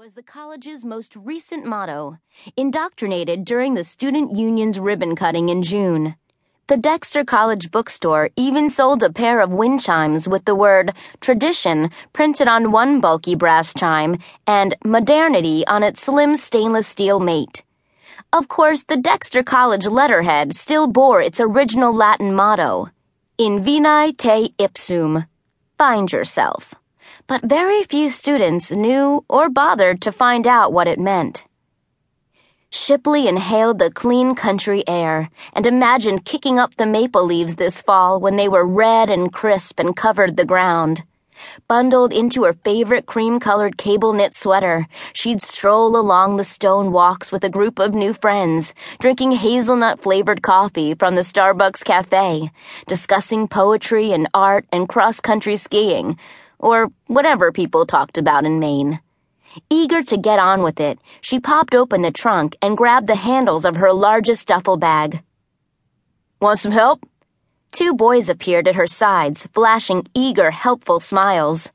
was the college's most recent motto, indoctrinated during the student union's ribbon cutting in June. The Dexter College bookstore even sold a pair of wind chimes with the word tradition printed on one bulky brass chime and modernity on its slim stainless steel mate. Of course, the Dexter College letterhead still bore its original Latin motto, In vini te ipsum, find yourself but very few students knew or bothered to find out what it meant. Shipley inhaled the clean country air and imagined kicking up the maple leaves this fall when they were red and crisp and covered the ground. Bundled into her favorite cream colored cable knit sweater, she'd stroll along the stone walks with a group of new friends, drinking hazelnut flavored coffee from the Starbucks cafe, discussing poetry and art and cross country skiing, or whatever people talked about in Maine. Eager to get on with it, she popped open the trunk and grabbed the handles of her largest duffel bag. Want some help? Two boys appeared at her sides, flashing eager, helpful smiles.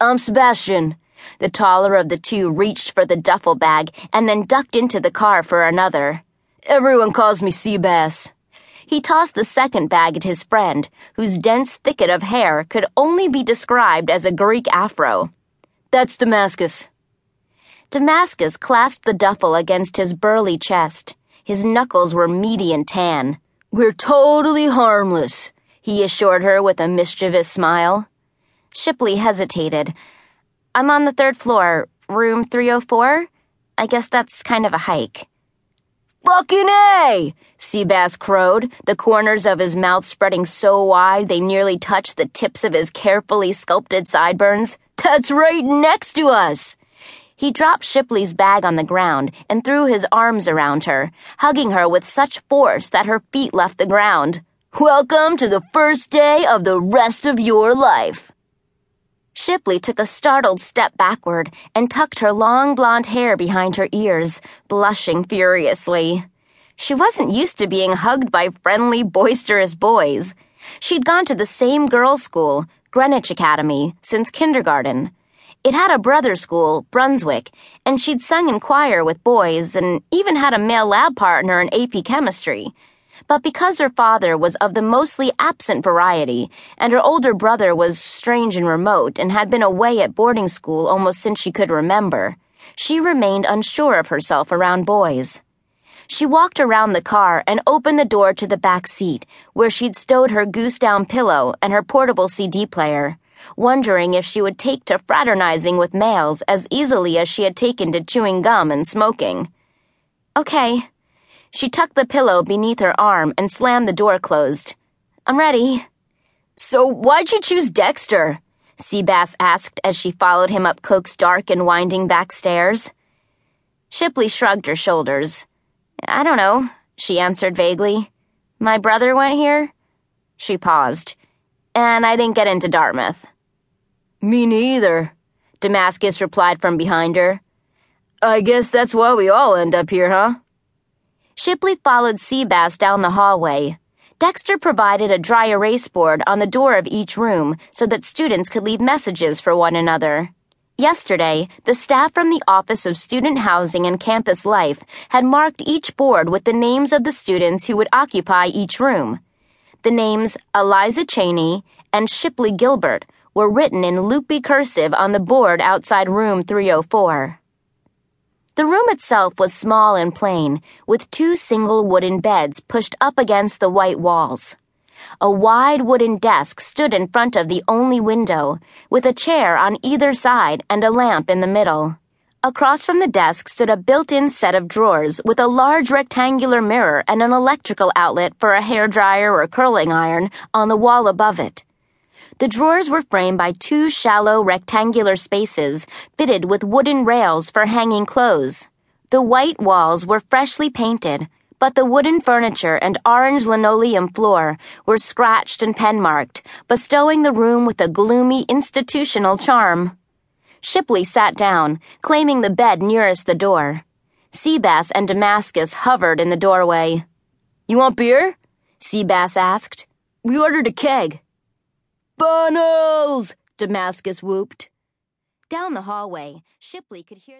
I'm Sebastian. The taller of the two reached for the duffel bag and then ducked into the car for another. Everyone calls me Seabass. He tossed the second bag at his friend, whose dense thicket of hair could only be described as a Greek afro. That's Damascus. Damascus clasped the duffel against his burly chest. His knuckles were meaty and tan. We're totally harmless, he assured her with a mischievous smile. Shipley hesitated. I'm on the third floor, room 304. I guess that's kind of a hike. Fucking A! Seabass crowed, the corners of his mouth spreading so wide they nearly touched the tips of his carefully sculpted sideburns. That's right next to us! He dropped Shipley's bag on the ground and threw his arms around her, hugging her with such force that her feet left the ground. Welcome to the first day of the rest of your life. Shipley took a startled step backward and tucked her long blonde hair behind her ears, blushing furiously. She wasn't used to being hugged by friendly, boisterous boys. She'd gone to the same girls' school, Greenwich Academy, since kindergarten. It had a brother school, Brunswick, and she'd sung in choir with boys and even had a male lab partner in AP chemistry. But because her father was of the mostly absent variety, and her older brother was strange and remote and had been away at boarding school almost since she could remember, she remained unsure of herself around boys. She walked around the car and opened the door to the back seat, where she'd stowed her goose down pillow and her portable CD player, wondering if she would take to fraternizing with males as easily as she had taken to chewing gum and smoking. Okay, she tucked the pillow beneath her arm and slammed the door closed. I'm ready. So why'd you choose Dexter? Seabass asked as she followed him up Coke's dark and winding back stairs. Shipley shrugged her shoulders. I don't know, she answered vaguely. My brother went here? She paused. And I didn't get into Dartmouth. Me neither, Damascus replied from behind her. I guess that's why we all end up here, huh? Shipley followed Seabass down the hallway. Dexter provided a dry erase board on the door of each room so that students could leave messages for one another. Yesterday, the staff from the Office of Student Housing and Campus Life had marked each board with the names of the students who would occupy each room. The names Eliza Cheney and Shipley Gilbert were written in loopy cursive on the board outside room 304. The room itself was small and plain, with two single wooden beds pushed up against the white walls. A wide wooden desk stood in front of the only window, with a chair on either side and a lamp in the middle. Across from the desk stood a built in set of drawers with a large rectangular mirror and an electrical outlet for a hair dryer or curling iron on the wall above it. The drawers were framed by two shallow rectangular spaces fitted with wooden rails for hanging clothes. The white walls were freshly painted, but the wooden furniture and orange linoleum floor were scratched and pen marked, bestowing the room with a gloomy institutional charm. Shipley sat down, claiming the bed nearest the door. Seabass and Damascus hovered in the doorway. You want beer? Seabass asked. We ordered a keg. Funnels! Damascus whooped. Down the hallway, Shipley could hear